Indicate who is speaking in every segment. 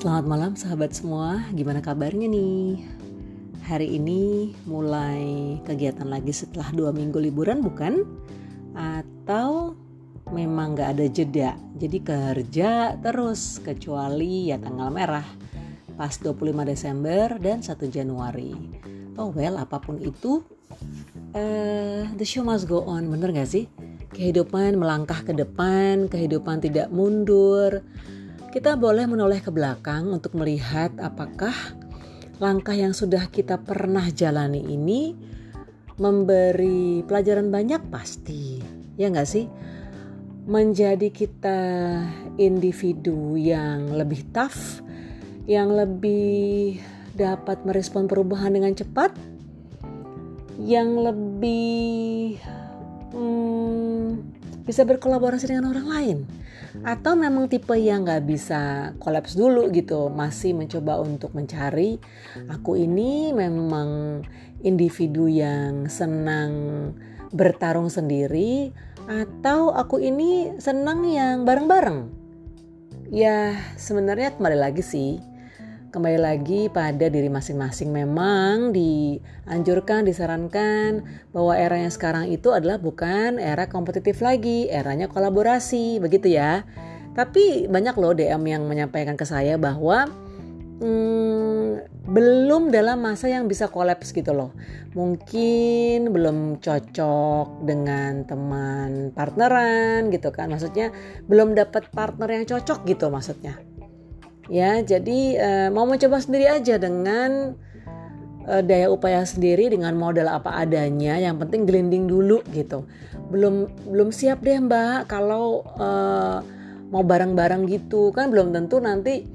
Speaker 1: Selamat malam sahabat semua, gimana kabarnya nih? Hari ini mulai kegiatan lagi setelah dua minggu liburan bukan? Atau memang gak ada jeda, jadi kerja terus kecuali ya tanggal merah pas 25 Desember dan 1 Januari. Oh well, apa pun itu, uh, the show must go on, bener gak sih? Kehidupan melangkah ke depan, kehidupan tidak mundur, kita boleh menoleh ke belakang untuk melihat apakah langkah yang sudah kita pernah jalani ini memberi pelajaran banyak pasti. Ya nggak sih? Menjadi kita individu yang lebih tough, yang lebih dapat merespon perubahan dengan cepat, yang lebih hmm, bisa berkolaborasi dengan orang lain atau memang tipe yang nggak bisa kolaps dulu gitu masih mencoba untuk mencari. Aku ini memang individu yang senang bertarung sendiri atau aku ini senang yang bareng-bareng. Ya sebenarnya kembali lagi sih kembali lagi pada diri masing-masing. Memang dianjurkan disarankan bahwa era yang sekarang itu adalah bukan era kompetitif lagi eranya kolaborasi begitu ya. Tapi banyak loh DM yang menyampaikan ke saya bahwa hmm, belum dalam masa yang bisa kolaps gitu loh. Mungkin belum cocok dengan teman partneran gitu kan. Maksudnya belum dapat partner yang cocok gitu maksudnya ya jadi uh, mau mencoba sendiri aja dengan uh, daya upaya sendiri dengan modal apa adanya. Yang penting gelinding dulu gitu. Belum belum siap deh mbak kalau uh, mau bareng-bareng gitu. Kan belum tentu nanti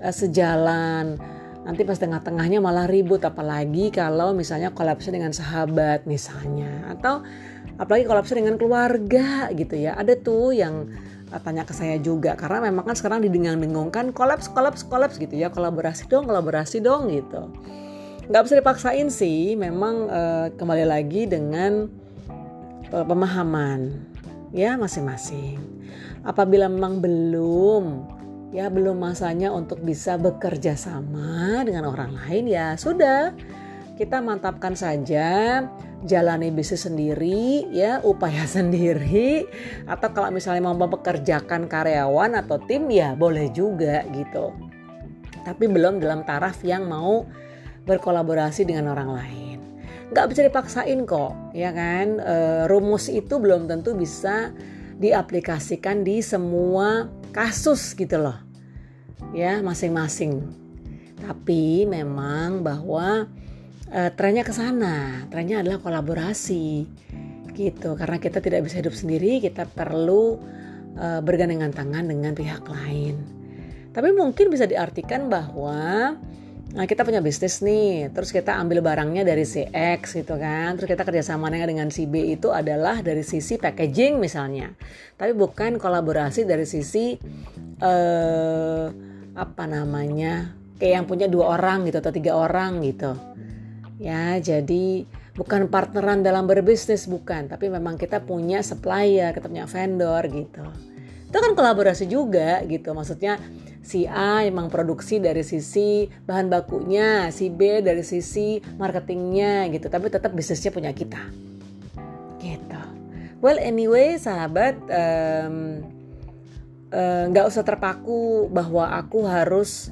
Speaker 1: uh, sejalan. Nanti pas tengah-tengahnya malah ribut. Apalagi kalau misalnya kolapsnya dengan sahabat misalnya. Atau apalagi kolapsnya dengan keluarga gitu ya. Ada tuh yang tanya ke saya juga. Karena memang kan sekarang didengang-dengungkan kolaps kolaps kolaps gitu ya. Kolaborasi dong kolaborasi dong gitu. Nggak bisa dipaksain sih. Memang e, kembali lagi dengan e, pemahaman ya masing-masing. Apabila memang belum ya belum masanya untuk bisa bekerja sama dengan orang lain ya sudah kita mantapkan saja jalani bisnis sendiri ya upaya sendiri. Atau kalau misalnya mau mempekerjakan karyawan atau tim ya boleh juga gitu. Tapi belum dalam taraf yang mau berkolaborasi dengan orang lain. Nggak bisa dipaksain kok ya kan? E, rumus itu belum tentu bisa diaplikasikan di semua kasus gitu loh ya masing-masing. Tapi memang bahwa uh, trennya ke sana. Trennya adalah kolaborasi gitu. Karena kita tidak bisa hidup sendiri, kita perlu uh, bergandengan tangan dengan pihak lain. Tapi mungkin bisa diartikan bahwa Nah kita punya bisnis nih, terus kita ambil barangnya dari si X gitu kan, terus kita kerjasamanya dengan si B itu adalah dari sisi packaging misalnya, tapi bukan kolaborasi dari sisi uh, apa namanya, kayak yang punya dua orang gitu atau tiga orang gitu. Ya, jadi bukan partneran dalam berbisnis bukan, tapi memang kita punya supplier, kita punya vendor gitu. Itu kan kolaborasi juga gitu. Maksudnya si A emang produksi dari sisi bahan bakunya, si B dari sisi marketingnya gitu, tapi tetap bisnisnya punya kita. Gitu. Well anyway sahabat nggak um, uh, usah terpaku bahwa aku harus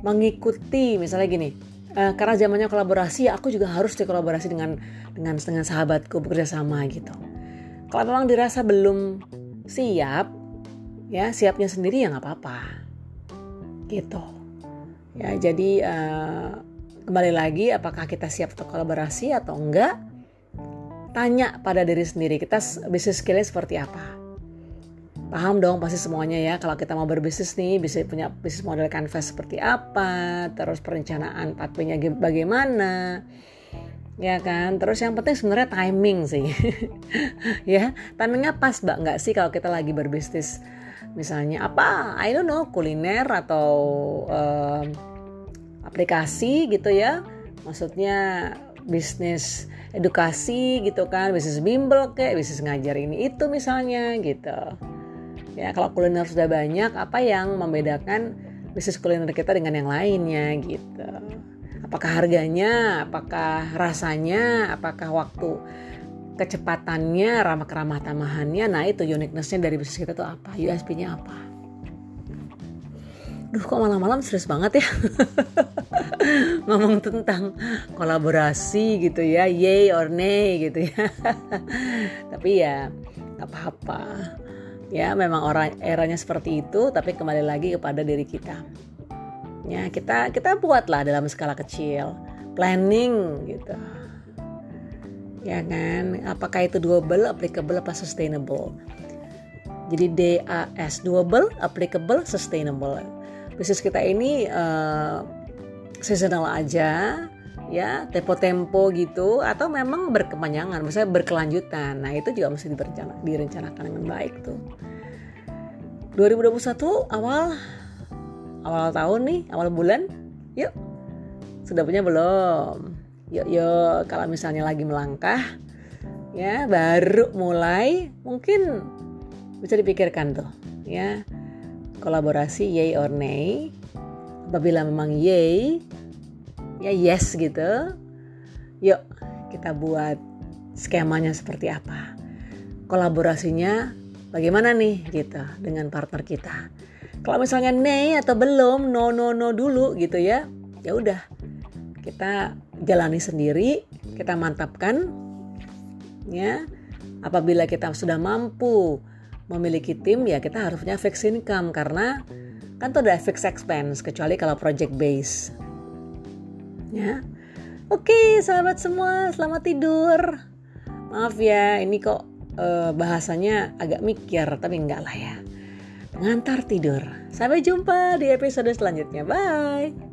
Speaker 1: mengikuti misalnya gini uh, karena zamannya kolaborasi aku juga harus dikolaborasi dengan dengan dengan sahabatku bekerja sama gitu. Kalau memang dirasa belum siap ya siapnya sendiri ya nggak apa-apa. Gitu. Ya jadi uh, kembali lagi apakah kita siap untuk kolaborasi atau enggak? Tanya pada diri sendiri kita bisnis skillnya seperti apa paham dong pasti semuanya ya. Kalau kita mau berbisnis nih bisa punya bisnis model canvas seperti apa terus perencanaan 4P-nya bagaimana ya kan? Terus yang penting sebenarnya timing sih ya. Timingnya pas mbak. Nggak sih kalau kita lagi berbisnis misalnya apa I don't know kuliner atau uh, aplikasi gitu ya. Maksudnya bisnis edukasi gitu kan bisnis bimbel kayak bisnis ngajar ini itu misalnya gitu Ya, kalau kuliner sudah banyak, apa yang membedakan bisnis kuliner kita dengan yang lainnya gitu? Apakah harganya apakah rasanya apakah waktu kecepatannya ramah keramah tamahannya? Nah itu uniquenessnya dari bisnis kita tuh apa? USP-nya apa? Duh kok malam-malam serius banget ya? Ngomong tentang kolaborasi gitu ya Yay or nay gitu ya. Tapi ya apa-apa Ya memang orang eranya seperti itu Tapi kembali lagi kepada diri kita. Ya kita kita buatlah dalam skala kecil. Planning gitu. Ya kan? Apakah itu doable applicable apa sustainable? Jadi DAS doable applicable sustainable. Bisnis kita ini uh, seasonal aja ya tempo-tempo gitu atau memang berkepanjangan misalnya berkelanjutan. Nah itu juga mesti direncanakan, direncanakan dengan baik tuh. 2021 awal awal tahun nih awal bulan yuk. Sudah punya belum? Yuk yuk kalau misalnya lagi melangkah ya baru mulai mungkin bisa dipikirkan tuh ya. Kolaborasi yay or nay. Apabila memang yay, ya yes gitu. Yuk kita buat skemanya seperti apa. Kolaborasinya bagaimana nih gitu dengan partner kita. Kalau misalnya nay atau belum, no no no dulu gitu ya. Ya udah. Kita jalani sendiri, kita mantapkan ya. Apabila kita sudah mampu memiliki tim ya kita harus punya fixed income karena kan tuh ada fixed expense kecuali kalau project base. Ya. Oke, sahabat semua, selamat tidur. Maaf ya, ini kok uh, bahasanya agak mikir tapi enggak lah ya. Pengantar tidur. Sampai jumpa di episode selanjutnya. Bye.